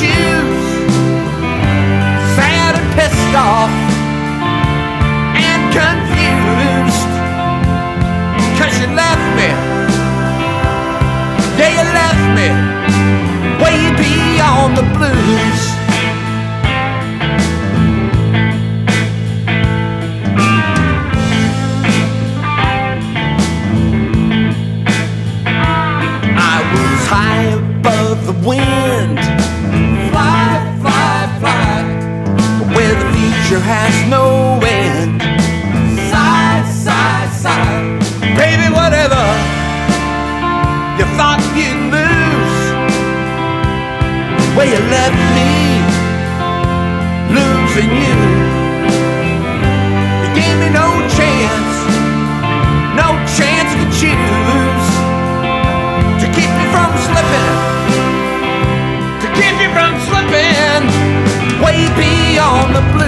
shoes. Sad and pissed off and confused. Cause you left me. Yeah, you left me way beyond the blues. Where you left me, losing you. You gave me no chance, no chance to choose to keep me from slipping, to keep me from slipping way beyond the blues.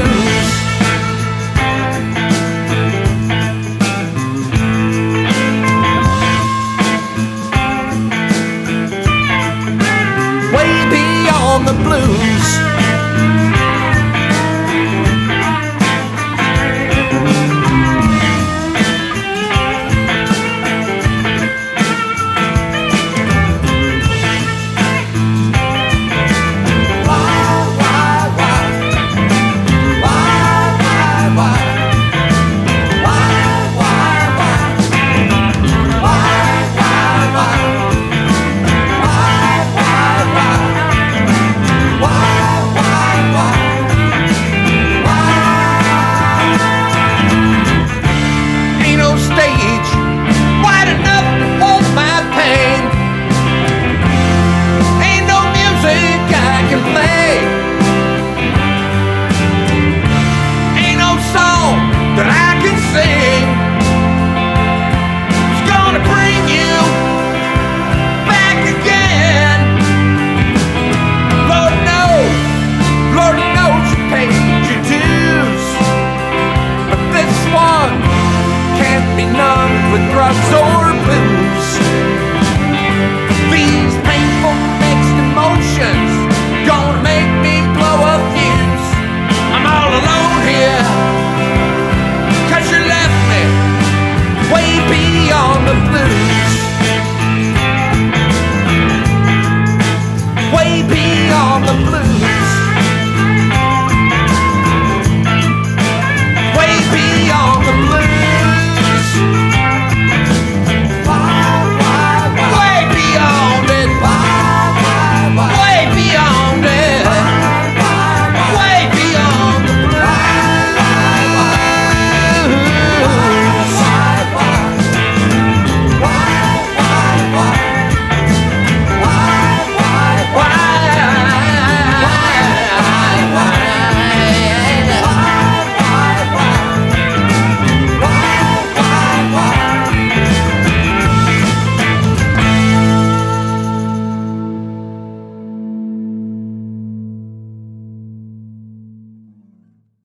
Drugs or blues. These